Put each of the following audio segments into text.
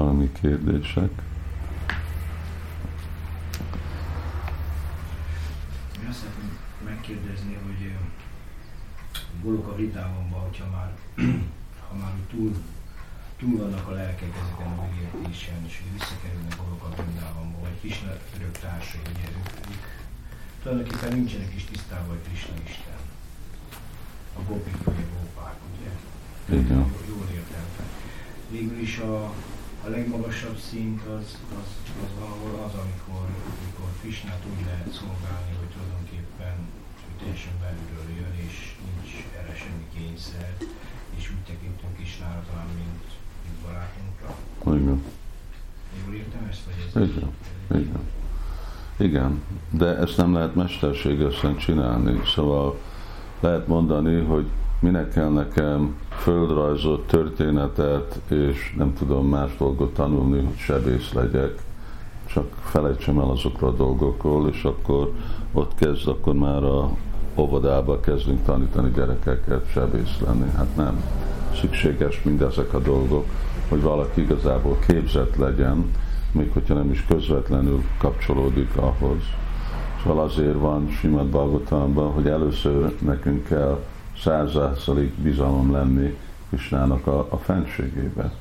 valami kérdések? Én azt szeretném megkérdezni, hogy Golok a Británonban, hogyha már, ha már túl, túl vannak a lelkek ezeken a megértésen, és hogy visszakerülnek Golok a Británonba, vagy Krishna örök társai, ugye ők, ők tulajdonképpen nincsenek is tisztában, hogy Krishna Isten. A gopik vagy a gópák, ugye? Igen. Jól értem. Végül is a, a legmagasabb szint az, az, az valahol az, amikor, amikor Krishnát úgy lehet szolgálni, hogy tulajdonképpen teljesen belülről jön, és nincs erre semmi kényszer, és úgy tekintünk Krishnára talán, mint, mint barátunkra. Igen. Jól értem ezt, vagy ez? Igen. Igen. Igen, de ezt nem lehet mesterségesen csinálni, szóval lehet mondani, hogy minek kell nekem földrajzot, történetet, és nem tudom más dolgot tanulni, hogy sebész legyek, csak felejtsem el azokra a dolgokról, és akkor ott kezd, akkor már a óvodába kezdünk tanítani gyerekeket sebész lenni. Hát nem. Szükséges mindezek a dolgok, hogy valaki igazából képzett legyen, még hogyha nem is közvetlenül kapcsolódik ahhoz. Szóval azért van Simad Bhagavatamban, hogy először nekünk kell százszázalék bizalom lenni Krisnának a, a fenségébe.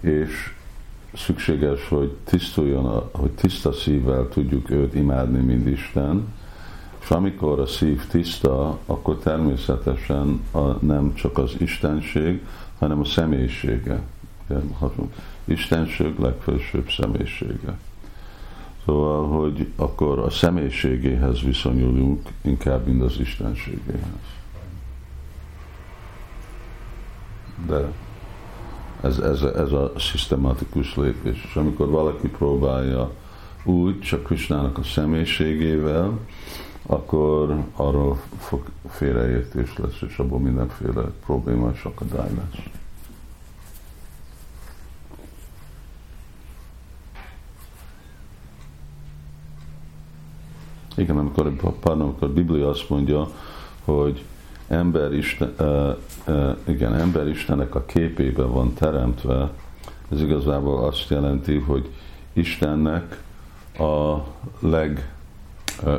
És szükséges, hogy tisztuljon, hogy tiszta szívvel tudjuk őt imádni, mint Isten, és amikor a szív tiszta, akkor természetesen a, nem csak az istenség, hanem a személyisége. Istenség legfelsőbb személyisége. Szóval, hogy akkor a személyiségéhez viszonyulunk inkább, mint az istenségéhez. De ez, ez, ez a szisztematikus lépés. És amikor valaki próbálja úgy, csak Krisnának a személyiségével, akkor arról fog félreértés lesz, és abból mindenféle probléma és akadály lesz. Igen, amikor, pardon, amikor a Biblia azt mondja, hogy ember Isten, igen, ember Istenek a képében van teremtve, ez igazából azt jelenti, hogy Istennek a leg,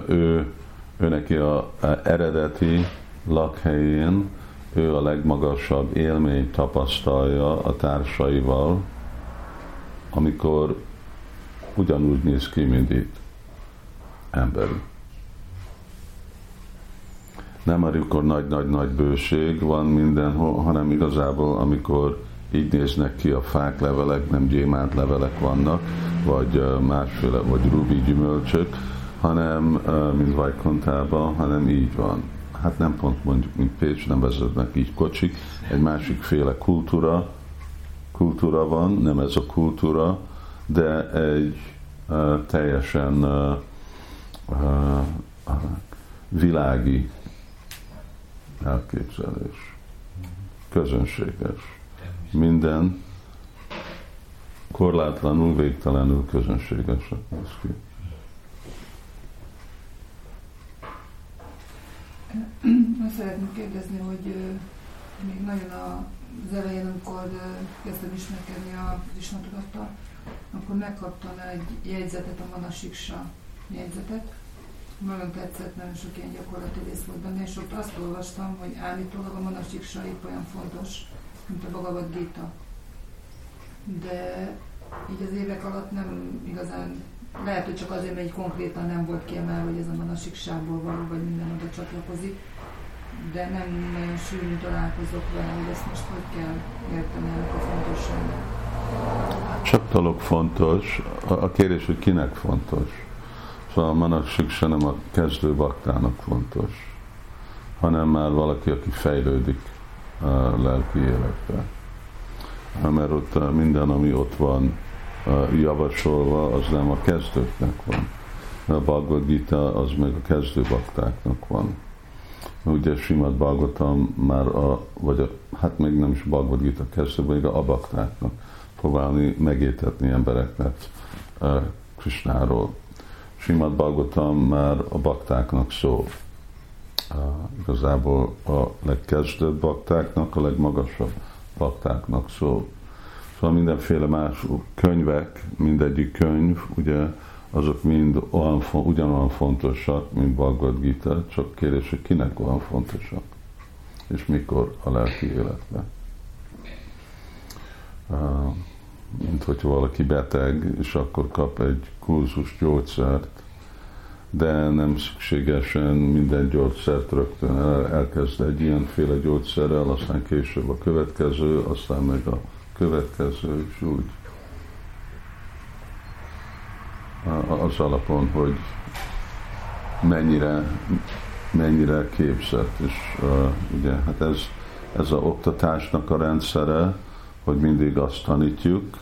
ő, ő neki a, eredeti lakhelyén, ő a legmagasabb élményt tapasztalja a társaival, amikor ugyanúgy néz ki, mint itt emberi. Nem amikor nagy-nagy-nagy bőség van mindenhol, hanem igazából amikor így néznek ki a fák, levelek, nem gyémánt levelek vannak, vagy másféle, vagy rubi gyümölcsök, hanem, mint Vajkontában, hanem így van. Hát nem pont mondjuk, mint Pécs, nem vezetnek így kocsik, egy másik féle kultúra, kultúra van, nem ez a kultúra, de egy teljesen világi elképzelés, közönséges. Minden korlátlanul, végtelenül közönséges néz ki. Azt szeretném kérdezni, hogy még nagyon az elején, amikor kezdtem ismerkedni a Krishna akkor megkaptam egy jegyzetet, a Manasiksa jegyzetet. Nagyon tetszett, nagyon sok ilyen gyakorlati rész volt benne, és ott azt olvastam, hogy állítólag a Manasiksa épp olyan fontos, mint a Bhagavad Gita. De így az évek alatt nem igazán, lehet, hogy csak azért, mert egy konkrétan nem volt kiemelve, hogy ez a Manasiksából való, vagy minden oda csatlakozik, de nem nagyon sűrűn találkozok vele, hogy ezt most hogy kell érteni ennek a fontosságát. Csak dolog fontos. A kérdés, hogy kinek fontos. Szóval a manaksik se nem a kezdő baktának fontos, hanem már valaki, aki fejlődik a lelki életbe. Mert ott minden, ami ott van javasolva, az nem a kezdőknek van. A Bhagavad Gita az meg a kezdő baktáknak van. Ugye Simad Bhagavatam már a, vagy a, hát még nem is Bhagavad Gita kezdő, vagy a baktáknak próbálni megértetni embereknek Krishnáról. Simad Bhagavatam már a baktáknak szól. Uh, igazából a legkezdőbb baktáknak, a legmagasabb baktáknak szól. Szóval mindenféle más könyvek, mindegyik könyv, ugye, azok mind olyan, ugyanolyan fontosak, mint Bhagavad Gita, csak kérdés, hogy kinek olyan fontosak, és mikor a lelki életben. Uh, mint hogyha valaki beteg, és akkor kap egy kurzus gyógyszert, de nem szükségesen minden gyógyszert rögtön el, elkezd egy ilyenféle gyógyszerrel, aztán később a következő, aztán meg a következő, és úgy. Az alapon, hogy mennyire, mennyire képzett, és uh, ugye, hát ez, ez a oktatásnak a rendszere, hogy mindig azt tanítjuk,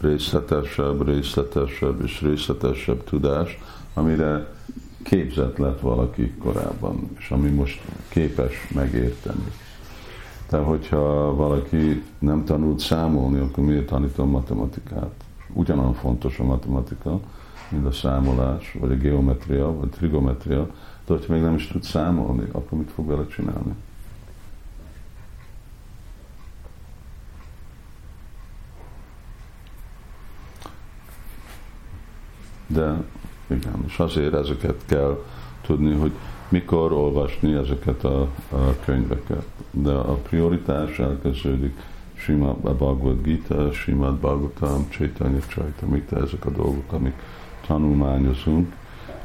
részletesebb, részletesebb és részletesebb tudást, amire képzett lett valaki korábban, és ami most képes megérteni. Tehát, hogyha valaki nem tanult számolni, akkor miért tanítom matematikát? Ugyanolyan fontos a matematika, mint a számolás, vagy a geometria, vagy a trigometria, de hogyha még nem is tud számolni, akkor mit fog vele csinálni? De igen, és azért ezeket kell tudni, hogy mikor olvasni ezeket a, a könyveket. De a prioritás elkezdődik Srimad Bhagavad Gita, Srimad Bhagavatam, Chaitanya Chaitamita, ezek a dolgok, amik tanulmányozunk,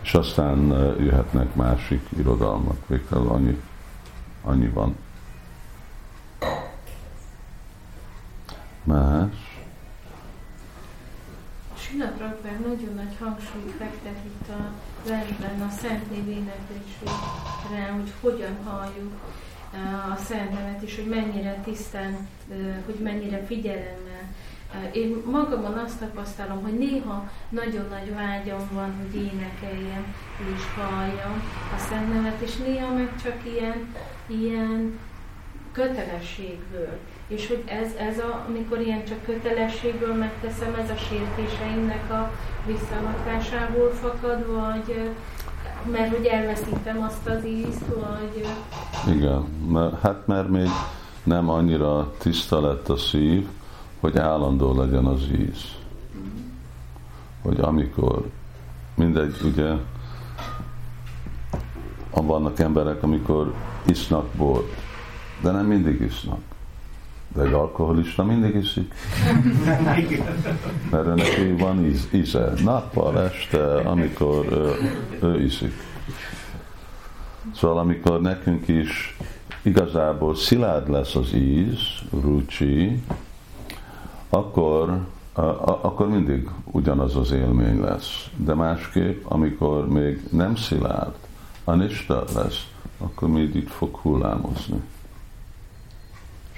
és aztán jöhetnek másik irodalmak, végül annyi, annyi van. Más? Sila Prabhupád nagyon nagy hangsúlyt fektet itt a versben a Szent Név éneklésére, hogy hogyan halljuk a Szent Nevet, és hogy mennyire tisztán, hogy mennyire figyelemmel. Én magamon azt tapasztalom, hogy néha nagyon nagy vágyam van, hogy énekeljem és halljam a Szent Nevet, és néha meg csak ilyen, ilyen kötelességből. És hogy ez, ez a, amikor ilyen csak kötelességből megteszem, ez a sértéseimnek a visszahatásából fakad, vagy mert hogy elveszítem azt az ízt, vagy... Igen, mert, hát mert még nem annyira tiszta lett a szív, hogy állandó legyen az íz. Hogy amikor mindegy, ugye vannak emberek, amikor isznak bort, de nem mindig isznak. De egy alkoholista mindig iszik. Mert neki van íz, íze. Nappal, este, amikor ő, ő iszik. Szóval amikor nekünk is igazából szilárd lesz az íz, rucsi, akkor, akkor mindig ugyanaz az élmény lesz. De másképp, amikor még nem szilárd, anista lesz, akkor mindig fog hullámozni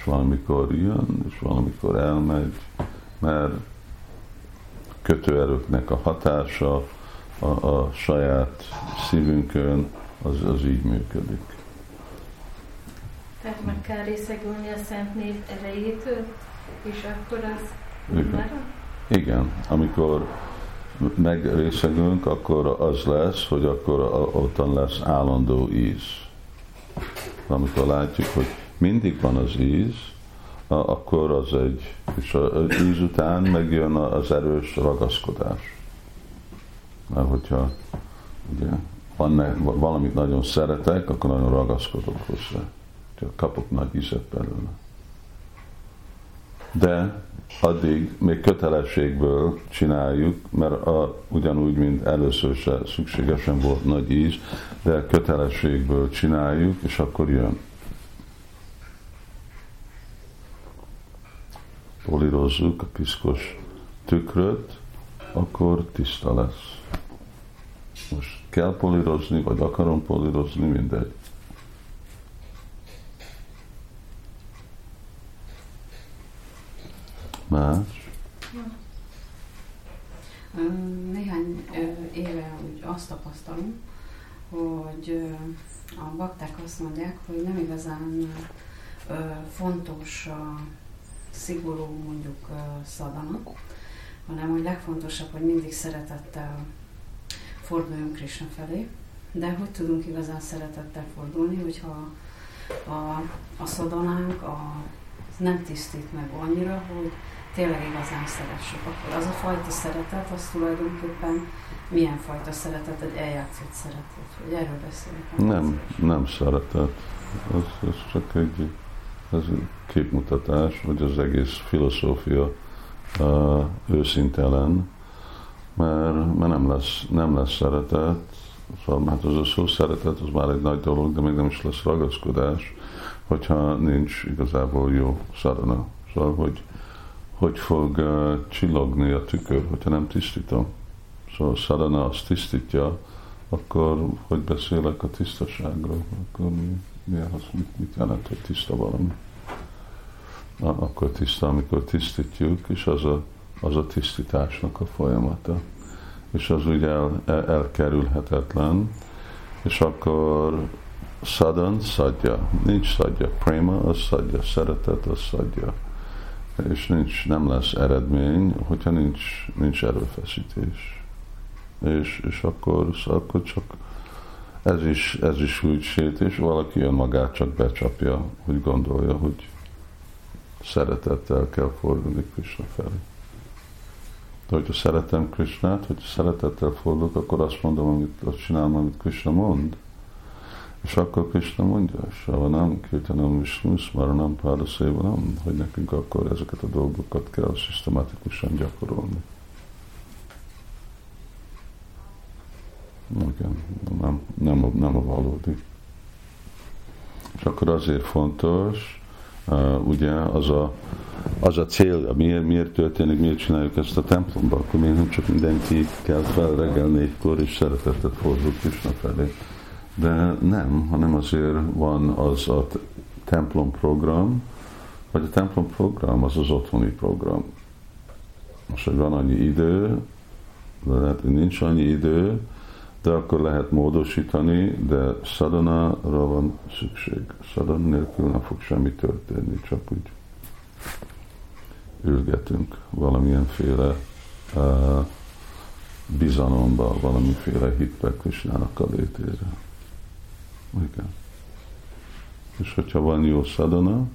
és valamikor jön, és valamikor elmegy, mert kötőerőknek a hatása a, a saját szívünkön az, az így működik. Tehát meg kell részegülni a Szent Név erejétől, és akkor az Igen. Igen, amikor megrészegünk, akkor az lesz, hogy akkor ottan lesz állandó íz. Amikor látjuk, hogy mindig van az íz, akkor az egy, és az íz után megjön az erős ragaszkodás. Mert hogyha ugye, van valamit nagyon szeretek, akkor nagyon ragaszkodok hozzá. Kapok nagy ízet belőle. De addig még kötelességből csináljuk, mert a, ugyanúgy, mint először se szükségesen volt nagy íz, de kötelességből csináljuk, és akkor jön. Polírozzuk a piszkos tükröt, akkor tiszta lesz. Most kell polírozni, vagy akarom polírozni, mindegy. Más? Néhány éve úgy azt tapasztalom, hogy a bakták azt mondják, hogy nem igazán fontos a szigorú mondjuk szadana, hanem hogy legfontosabb, hogy mindig szeretettel forduljunk Krishna felé. De hogy tudunk igazán szeretettel fordulni, hogyha a, a szadanánk, a nem tisztít meg annyira, hogy tényleg igazán szeressük. Akkor az a fajta szeretet, az tulajdonképpen milyen fajta szeretet, egy eljátszott szeretet, hogy erről beszélünk. Nem, nem szeretet. Ez, ez csak egy, ez képmutatás, hogy az egész filozófia uh, őszintelen, mert, mert nem, lesz, nem lesz szeretet, szóval hát az a szó szeretet, az már egy nagy dolog, de még nem is lesz ragaszkodás, hogyha nincs igazából jó szarana. Szóval, hogy hogy fog uh, csillogni a tükör, hogyha nem tisztítom. Szóval szarana azt tisztítja, akkor hogy beszélek a tisztaságról, akkor mi, mi az, mit, jelent, hogy tiszta valami. Na, akkor tiszta, amikor tisztítjuk, és az a, az a tisztításnak a folyamata. És az ugye el, el, elkerülhetetlen, és akkor szadan szadja, nincs szadja, prema az szadja, szeretet az szadja és nincs, nem lesz eredmény, hogyha nincs, nincs erőfeszítés. És, és akkor, akkor csak ez is, ez is úgy sét, és valaki önmagát csak becsapja, hogy gondolja, hogy szeretettel kell fordulni Krishna felé. De hogyha szeretem Krishnát, hogyha szeretettel fordulok, akkor azt mondom, amit azt csinálom, amit Krishna mond. És akkor Krishna mondja, Savanam, Kirtanam, Vishnu, Smaranam, Pádasévanam, hogy nekünk akkor ezeket a dolgokat kell szisztematikusan gyakorolni. Igen, nem, nem, a, nem a valódi. És akkor azért fontos, uh, ugye az a, az a cél, miért, miért történik, miért csináljuk ezt a templomba, akkor miért nem csak mindenki kell fel reggel négykor, és szeretettet fordul Krishna felé de nem, hanem azért van az a templom program, vagy a templom program az az otthoni program. Most, hogy van annyi idő, de lehet, hogy nincs annyi idő, de akkor lehet módosítani, de szadana van szükség. Szadana nélkül nem fog semmi történni, csak úgy ülgetünk valamilyenféle uh, bizalomba, valamiféle hitbe Krisnának a létére. Igen. És hogyha van jó szadana,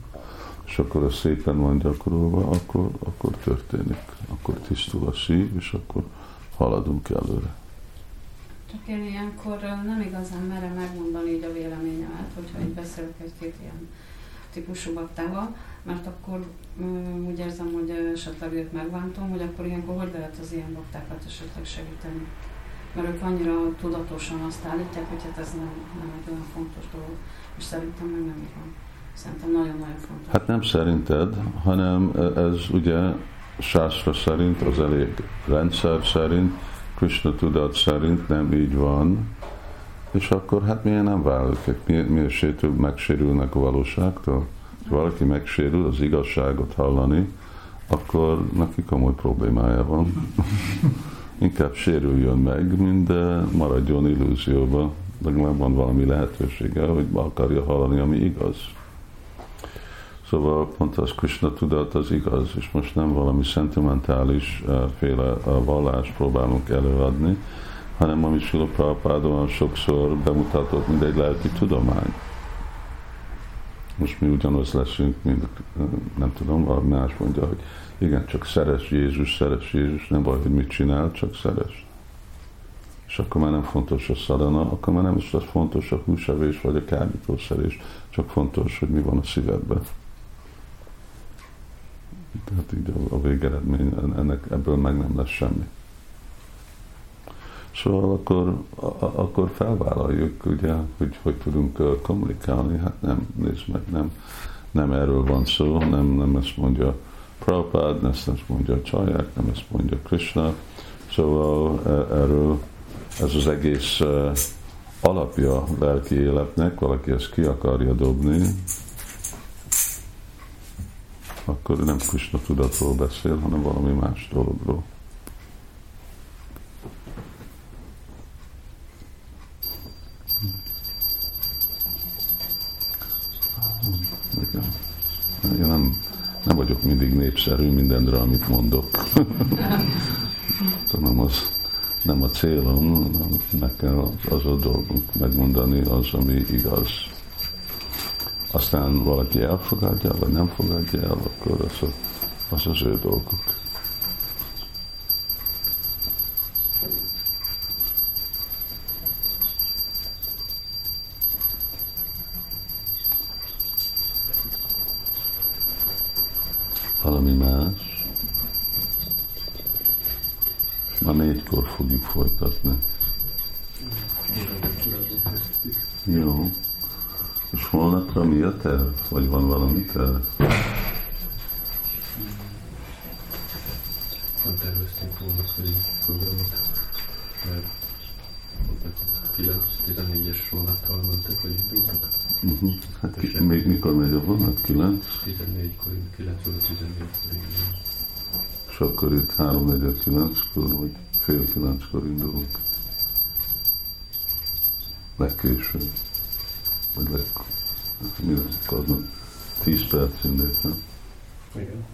és akkor a szépen van gyakorolva, akkor, akkor történik. Akkor tisztul a szív, és akkor haladunk előre. Csak én ilyenkor nem igazán merem megmondani így a véleményemet, hogyha így beszélek egy-két ilyen típusú baktával, mert akkor úgy érzem, hogy esetleg őt megvántom, hogy akkor ilyenkor hogy lehet az ilyen baktákat esetleg segíteni mert ők annyira tudatosan azt állítják, hogy hát ez nem, nem egy olyan fontos dolog, és szerintem meg nem van. Szerintem nagyon-nagyon fontos. Hát nem szerinted, hanem ez ugye Sászra szerint, az elég rendszer szerint, Krishna tudat szerint nem így van, és akkor hát miért nem vállaljuk? Miért, miért sétül, megsérülnek a valóságtól? Ha valaki megsérül az igazságot hallani, akkor neki komoly problémája van. inkább sérüljön meg, mint maradjon illúzióba, legalább van valami lehetősége, hogy akarja hallani, ami igaz. Szóval pont az Krishna tudat az igaz, és most nem valami szentimentális uh, féle uh, vallást próbálunk előadni, hanem ami Sila Prabhupádon sokszor bemutatott, mint egy lelki tudomány. Most mi ugyanaz leszünk, mint nem tudom, valami más mondja, hogy igen, csak szeres Jézus, szeres Jézus, nem baj, hogy mit csinál, csak szeres. És akkor már nem fontos a szadana, akkor már nem is az fontos a húsevés vagy a kábítószerés, csak fontos, hogy mi van a szívedben. Tehát így a, a végeredmény, ennek, ebből meg nem lesz semmi. Szóval akkor, a, akkor felvállaljuk, ugye, hogy hogy tudunk kommunikálni, hát nem, nézd meg, nem, nem erről van szó, nem, nem ezt mondja Prabhupád, ezt nem mondja a csaják, nem ezt mondja Krishna. Szóval e, erről ez az egész alapja lelki életnek, valaki ezt ki akarja dobni, akkor nem Krishna tudatról beszél, hanem valami más dologról. Én nem nem vagyok mindig népszerű mindenre, amit mondok. nem, az, nem a célom, meg kell az a dolgunk megmondani, az, ami igaz. Aztán valaki elfogadja, vagy nem fogadja el, akkor az, az az ő dolguk. Valami más? Ma négykor fogjuk folytatni. Jó. És holnapra mi a terv? Vagy van valami terv? Nem terveztünk volna egy programot, mert 9-14-es vonattal mentek, vagy indultak. Uh-huh. Hát ki, még mikor megy a vonat? 9? 14-kor, 9 óra 14-kor indulunk. És akkor itt 3 9 kor vagy fél 9-kor indulunk. Legkésőbb. Vagy leg... Mi lesz? Adnak 10 perc indít, nem? Igen.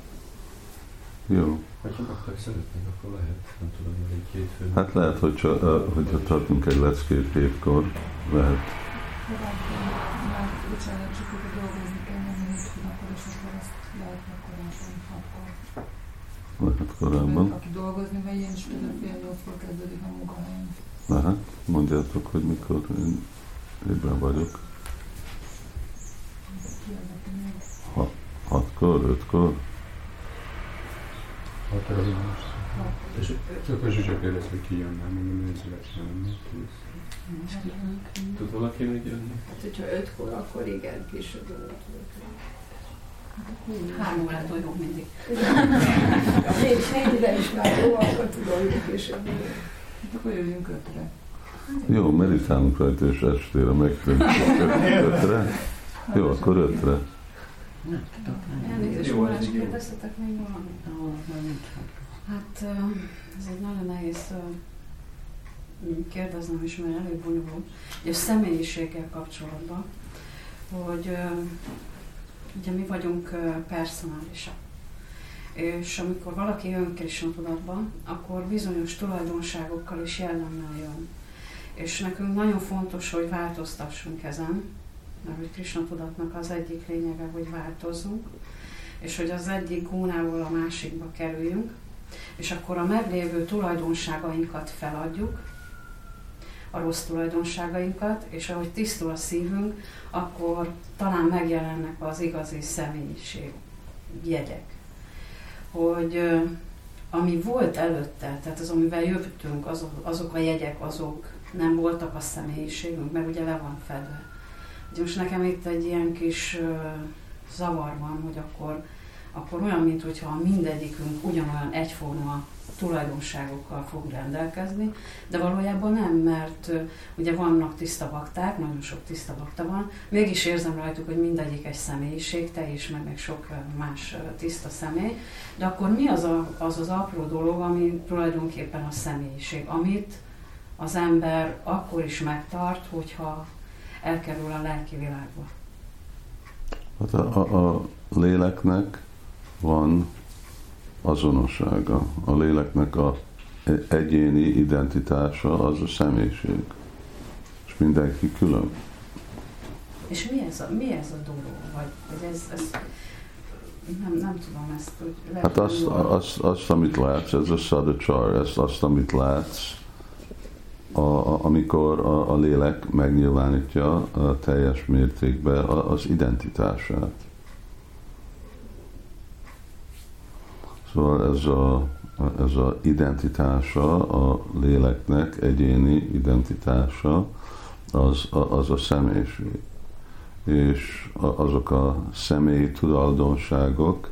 Jó. Ha csak aktak szeretnék, akkor lehet. Nem tudom, hogy egy hétfőn. Hát lehet, hogy csak, hogyha tartunk egy leckét hétkor, lehet. Akkor, akkor. Lehet korábban. Aki dolgozni megy, én is például fél nyolckor kezdődik a munkahelyem. Lehet. Mondjátok, hogy mikor én ébren vagyok. Ötkor? Hát ez most. És csak az csak kérdez, hogy ki jön, nem mondom, hogy szívesen nem Tud valaki még jönni? Hát, hogyha ötkor, akkor igen, később. Három órát vagyok mindig. Négy, négyre is már jó, akkor tudom, hogy később. Hát akkor jövünk ötre. Jó, meditálunk rajta, és estére megfőnk ötre. Jó, akkor ötre. Elnézést, ez Balázs, így jó. kérdeztetek még valamit? Hát ez egy nagyon nehéz kérdeznem is, mert elég bonyolult. A személyiséggel kapcsolatban, hogy ugye mi vagyunk personálisak. És amikor valaki jön Krishna tudatba, akkor bizonyos tulajdonságokkal és jellemmel jön. És nekünk nagyon fontos, hogy változtassunk ezen, mert Krishna tudatnak az egyik lényege, hogy változzunk, és hogy az egyik gónából a másikba kerüljünk, és akkor a meglévő tulajdonságainkat feladjuk, a rossz tulajdonságainkat, és ahogy tisztul a szívünk, akkor talán megjelennek az igazi személyiség jegyek. Hogy ami volt előtte, tehát az, amivel jöttünk, azok, azok a jegyek, azok nem voltak a személyiségünk, mert ugye le van fedve. Most nekem itt egy ilyen kis zavar van, hogy akkor, akkor olyan, mintha mindegyikünk ugyanolyan egyforma tulajdonságokkal fog rendelkezni, de valójában nem, mert ugye vannak tiszta bakták, nagyon sok tiszta bakta van, mégis érzem rajtuk, hogy mindegyik egy személyiség, te is, meg, meg sok más tiszta személy, de akkor mi az, a, az az apró dolog, ami tulajdonképpen a személyiség, amit az ember akkor is megtart, hogyha elkerül a lelki világba. Hát a, a, a léleknek van azonossága. A léleknek a egyéni identitása az a személyiség. És mindenki külön. És mi ez a, mi ez a dolog? Vagy vagy ez, ez nem, nem tudom ezt, hogy lehet, Hát azt, azt, azt, amit látsz, ez a szadacsar, ezt azt, amit látsz, a, amikor a, a lélek megnyilvánítja a teljes mértékben az identitását. Szóval ez a, ez a identitása a léleknek, egyéni identitása, az az a személyiség. És azok a személyi tulajdonságok,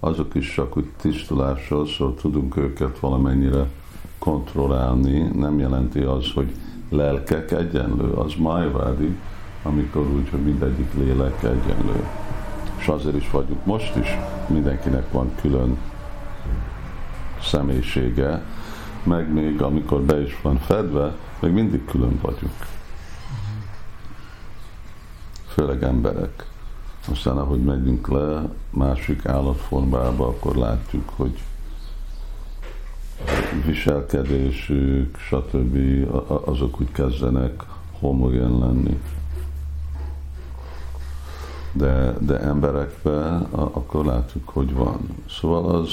azok is csak úgy tisztulással, szóval tudunk őket valamennyire kontrollálni, nem jelenti az, hogy lelkek egyenlő, az májvádi, amikor úgy, hogy mindegyik lélek egyenlő. És azért is vagyunk most is, mindenkinek van külön személyisége, meg még amikor be is van fedve, még mindig külön vagyunk. Főleg emberek. Aztán, ahogy megyünk le másik állatformába, akkor látjuk, hogy viselkedésük, stb. azok úgy kezdenek homogen lenni. de, de emberekben akkor látjuk, hogy van. Szóval az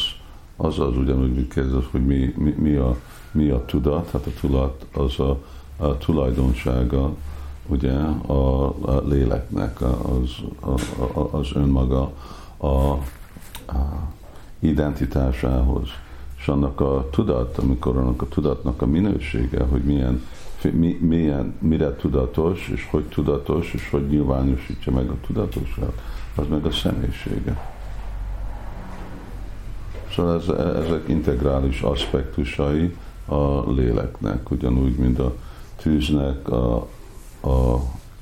az, az ugyanúgy, mint kérdez, hogy mi, mi, mi, a, mi a tudat, hát a tudat az a, a tulajdonsága ugye a, a léleknek, az, a, a, az önmaga a, a identitásához. És annak a tudat, amikor annak a tudatnak a minősége, hogy milyen, mi, milyen, mire tudatos, és hogy tudatos, és hogy nyilvánosítja meg a tudatosát, az meg a személyisége. Szóval ez, ezek integrális aspektusai a léleknek, ugyanúgy, mint a tűznek a, a,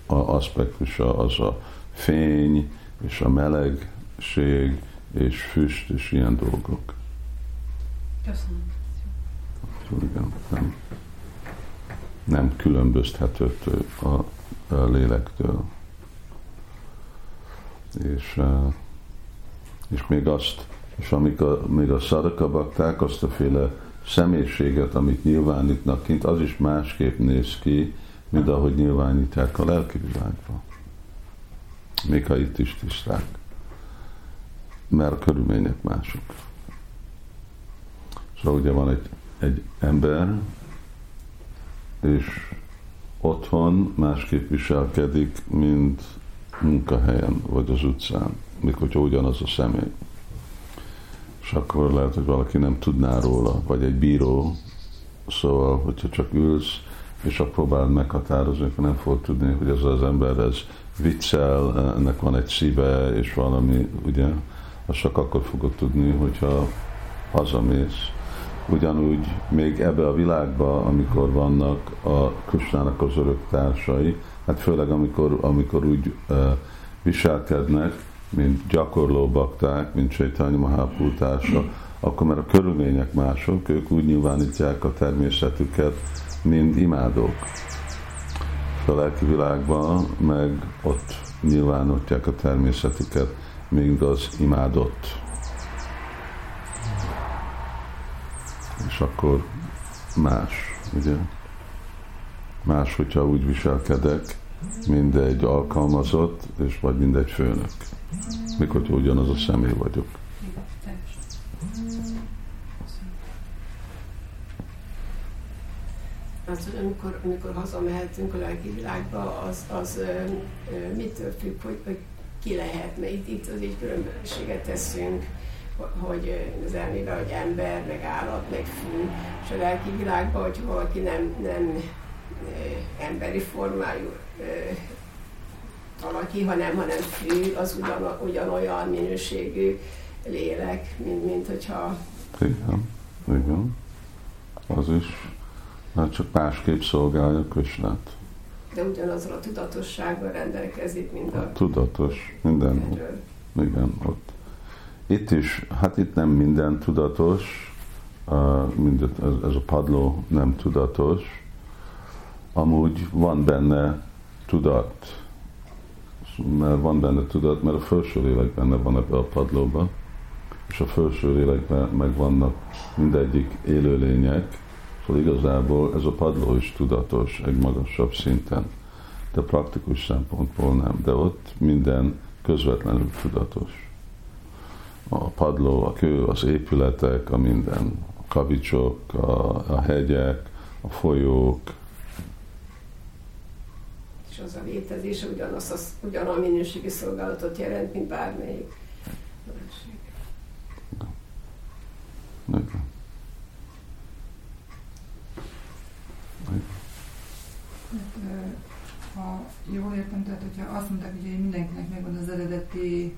a aspektusa az a fény, és a melegség, és füst, és ilyen dolgok. Köszönöm. Nem, nem különböztethető a, a lélektől. És, és még azt, és amik a, még a szadakabakták azt a féle személyiséget, amit nyilvánítnak kint, az is másképp néz ki, mint ahogy nyilvánítják a lelki világban. Még ha itt is tiszták. Mert a körülmények mások. Szóval ugye van egy, egy ember, és otthon másképp viselkedik, mint munkahelyen vagy az utcán, mikor ugyanaz a személy. És akkor lehet, hogy valaki nem tudná róla, vagy egy bíró, szóval, hogyha csak ülsz, és akkor próbáld meghatározni, akkor nem fog tudni, hogy ez az ember, ez viccel, ennek van egy szíve, és valami, ugye, azt csak akkor fogod tudni, hogyha hazamész. Ugyanúgy még ebbe a világba, amikor vannak a Krisnának az örök társai, hát főleg amikor, amikor úgy uh, viselkednek, mint gyakorló bakták, mint Csaitanya Mahaprabhu társa, akkor mert a körülmények mások, ők úgy nyilvánítják a természetüket, mint imádók. A lelki világban meg ott nyilvánítják a természetüket, mint az imádott. És akkor más, ugye? Más, hogyha úgy viselkedek, mint egy alkalmazott, és vagy mint egy főnök mikor ugyanaz a személy vagyok. Az, amikor, amikor hazamehetünk a lelki világba, az, az ö, ö, mitől függ, hogy, hogy ki lehet, mert itt, itt az így különbséget teszünk, hogy az elmébe, hogy ember, meg állat, meg fű, és a lelki világban, hogy valaki nem, nem emberi formájú valaki, hanem, hanem fű, az ugyan, ugyanolyan minőségű lélek, mint, mint hogyha... Igen, igen. Az is, mert csak másképp szolgálja Kösnát. De ugyanazzal a tudatossággal rendelkezik, mint a... a tudatos, minden. Igen, ott. Itt is, hát itt nem minden tudatos, ez, ez a padló nem tudatos, amúgy van benne tudat, mert van benne tudat, mert a felső lélek benne van ebbe a padlóba, és a felső lélekben meg vannak mindegyik élőlények, szóval igazából ez a padló is tudatos egy magasabb szinten, de praktikus szempontból nem, de ott minden közvetlenül tudatos. A padló, a kő, az épületek, a minden, a kavicsok, a, a hegyek, a folyók, és az a létezése ugyanaz, az, ugyan a minőségi szolgálatot jelent, mint bármelyik másik. Hát, ha jól értem, tehát hogyha azt mondták, hogy mindenkinek megvan az eredeti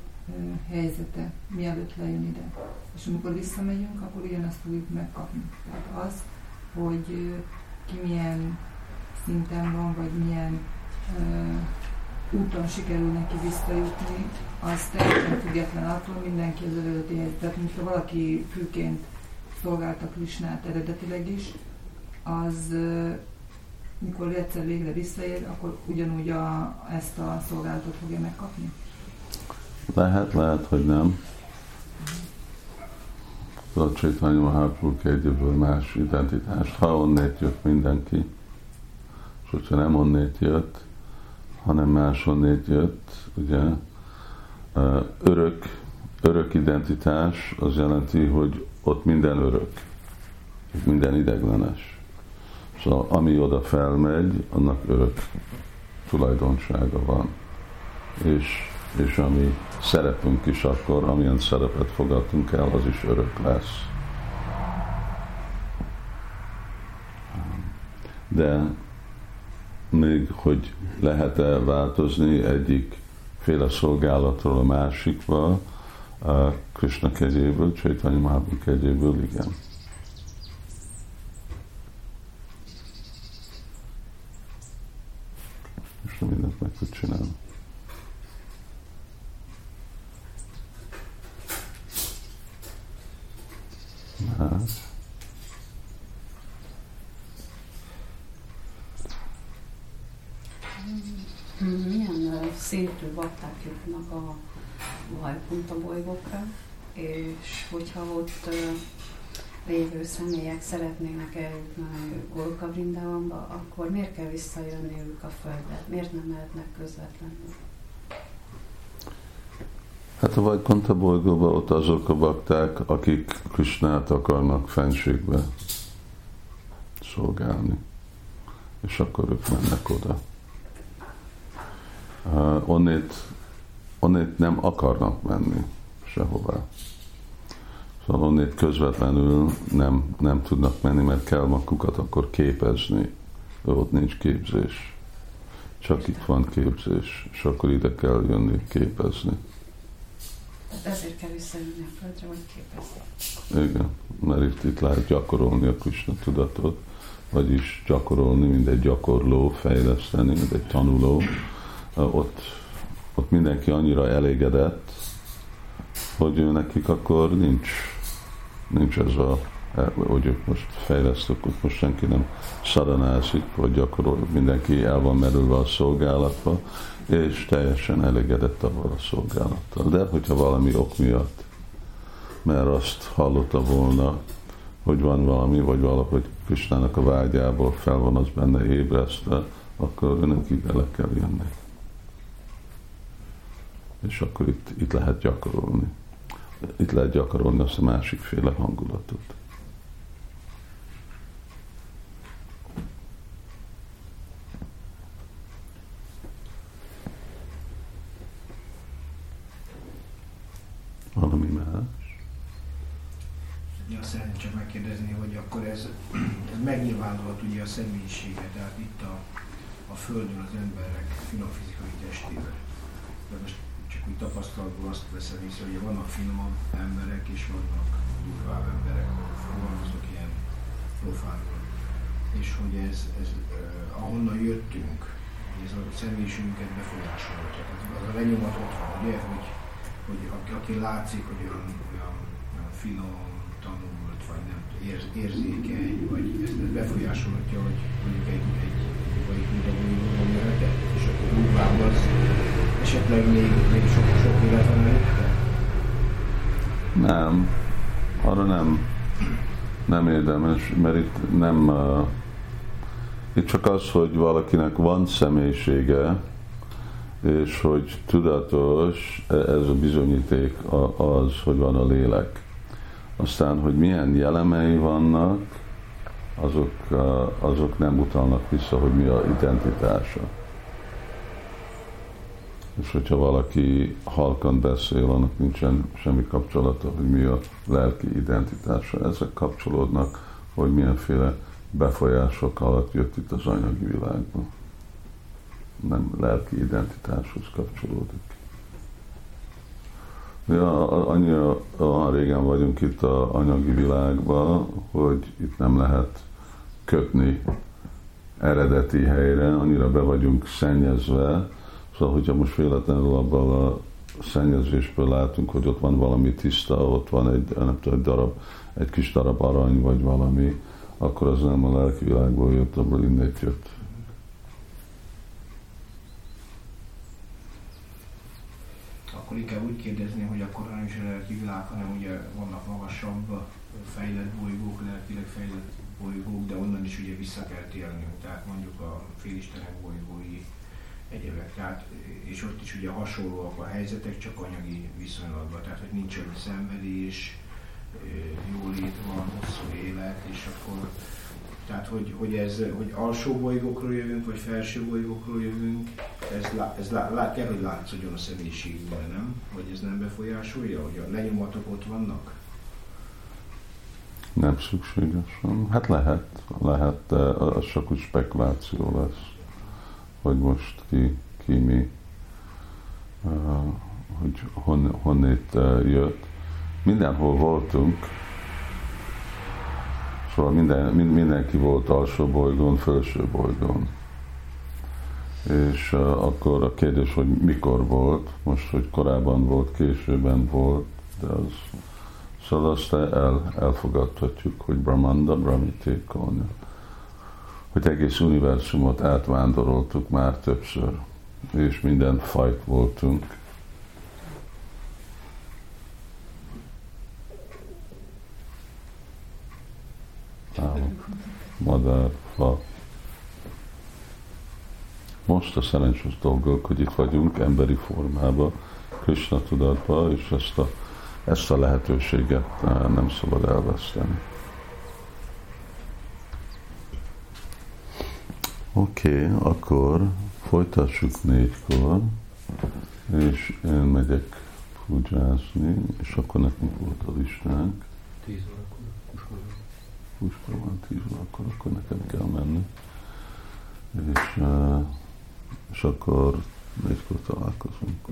helyzete, mielőtt lejön ide. És amikor visszamegyünk, akkor ugyanazt fogjuk megkapni. Tehát az, hogy ki milyen szinten van, vagy milyen úton sikerül neki visszajutni, az teljesen független attól mindenki az eredeti Tehát, mintha valaki főként szolgálta Krisnát eredetileg is, az mikor egyszer végre visszaér, akkor ugyanúgy a, ezt a szolgálatot fogja megkapni? Lehet, lehet, hogy nem. A Csaitanya Mahaprabhu kérdőből más identitást, ha onnét jött mindenki, és hogyha nem onnét jött, hanem máshonnét jött, ugye, örök, örök identitás az jelenti, hogy ott minden örök, minden ideglenes. Szóval ami oda felmegy, annak örök tulajdonsága van. És, és ami szerepünk is akkor, amilyen szerepet fogadtunk el, az is örök lesz. De még hogy lehet-e változni egyik féle szolgálatról a másikba, Krishna kegyéből, Csaitanya Mahaprabhu kegyéből, igen. És mindent meg tud csinálni. Hát. Milyen szintű bakták jutnak a Vajkunta bolygókra, és hogyha ott lévő személyek szeretnének eljutni Golka Vrindavamba, akkor miért kell visszajönni ők a Földre? Miért nem mehetnek közvetlenül? Hát a Vajkunta bolygóban ott azok a bakták, akik Krisnát akarnak fenségbe szolgálni. És akkor ők mennek oda. Uh, onnét, onnét nem akarnak menni sehová. Szóval onnét közvetlenül nem, nem tudnak menni, mert kell magukat akkor képezni. Ott nincs képzés. Csak itt van képzés, és akkor ide kell jönni képezni. Tehát ezért kell visszajönni a földre, hogy képezni. Igen, mert itt, itt lehet gyakorolni a Krishna tudatot, vagyis gyakorolni, mint egy gyakorló, fejleszteni, mint egy tanuló, ott, ott mindenki annyira elégedett, hogy ő nekik akkor nincs, nincs ez a, hogy ők most fejlesztők, ott most senki nem szadanázik, vagy gyakorol, mindenki el van merülve a szolgálatba, és teljesen elégedett avval a szolgálattal. De hogyha valami ok miatt, mert azt hallotta volna, hogy van valami, vagy valahogy Krisnának a vágyából fel van az benne ébresztve, akkor önnek ide le kell jönni és akkor itt, itt lehet gyakorolni. Itt lehet gyakorolni azt a másikféle hangulatot. Valami más? Ja, szeretném csak megkérdezni, hogy akkor ez, ez megnyilvánulhat ugye a személyisége, tehát itt a, a Földön az emberek finom fizikai testével. De most csak úgy veszem észre, hogy vannak finomabb emberek, és vannak durvább emberek, fogalmazok ilyen profánul. És hogy ez, ez uh, ahonnan jöttünk, hogy ez a személyiségünket befolyásolja. Tehát az a lenyomat ott van, ugye, hogy, hogy aki, látszik, hogy olyan, olyan, olyan finom, tanult, vagy nem érz, érzékeny, vagy ez befolyásolhatja, hogy mondjuk egy, egy vagy mint jöhetett, és akkor durvább az esetleg még, még sok, sok élet van? Nem, arra nem, nem érdemes, mert itt nem, uh, itt csak az, hogy valakinek van személyisége, és hogy tudatos, ez a bizonyíték az, hogy van a lélek. Aztán, hogy milyen jellemei vannak, azok, uh, azok nem utalnak vissza, hogy mi a identitása és hogyha valaki halkan beszél, annak nincsen semmi kapcsolata, hogy mi a lelki identitása. Ezek kapcsolódnak, hogy milyenféle befolyások alatt jött itt az anyagi világban. Nem lelki identitáshoz kapcsolódik. Ja, annyira olyan régen vagyunk itt az anyagi világban, hogy itt nem lehet kötni eredeti helyre, annyira be vagyunk szennyezve, Szóval, hogyha most véletlenül abban a szennyezésből látunk, hogy ott van valami tiszta, ott van egy, nem tudom, egy darab, egy kis darab arany, vagy valami, akkor az nem a lelki világból jött, abból innét jött. Akkor inkább úgy kérdezni, hogy akkor nem is a lelki világ, hanem ugye vannak magasabb fejlett bolygók, lelkileg fejlett bolygók, de onnan is ugye vissza kell térni. Tehát mondjuk a félistenek bolygói, egyebek. Tehát, és ott is ugye hasonlóak a helyzetek, csak anyagi viszonylatban. Tehát, hogy nincs olyan szenvedés, jólét van, hosszú élet, és akkor tehát, hogy, hogy, ez, hogy alsó bolygókról jövünk, vagy felső bolygókról jövünk, ez, ez lá, lá, kell, hogy látszódjon a személyiségünkben, nem? Vagy ez nem befolyásolja, hogy a lenyomatok ott vannak? Nem szükségesen. Hát lehet, lehet, de az csak úgy spekuláció lesz, hogy most ki, ki mi, uh, hogy hon, honnét uh, jött. Mindenhol voltunk, Szóval minden, mindenki volt alsó bolygón, felső bolygón. És uh, akkor a kérdés, hogy mikor volt, most, hogy korábban volt, későbben volt, de az, szóval azt el, elfogadhatjuk, hogy Brahmanda, Brahmitékonya, hogy egész univerzumot átvándoroltuk már többször, és minden fajt voltunk, állat, madár, fa. Most a szerencsés dolgok, hogy itt vagyunk emberi formában, Krishna tudatban, és ezt a, ezt a lehetőséget eh, nem szabad elveszteni. Oké, okay, akkor folytassuk négykor, és én megyek pujázni, és akkor nekünk volt a listánk. Tíz órakor puska van tíz akkor, akkor nekem kell menni. És, és akkor négykor találkozunk.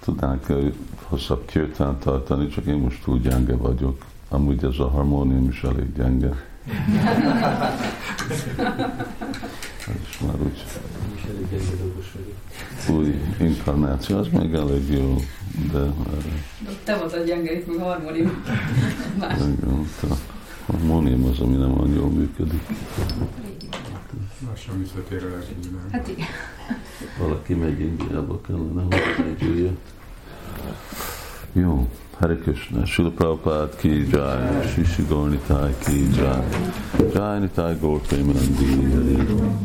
Tudnánk hosszabb kirtán tartani, csak én most túl gyenge vagyok. Amúgy ez a harmónium is elég gyenge. Ez is már úgy. gyenge Új inkarnáció, az még elég jó, de te voltad gyenge, itt meg harmónium. a harmónium az, ami nem olyan jól működik. Lassan visszatér a legjobb. Hát igen. Valaki megy Indiába kellene, hogy meggyűjje. Jó, Hare Krishna, Srila Prabhupada ki jai, Shishi Gornitai ki jai, Jai Nitai Gaur Premanandi,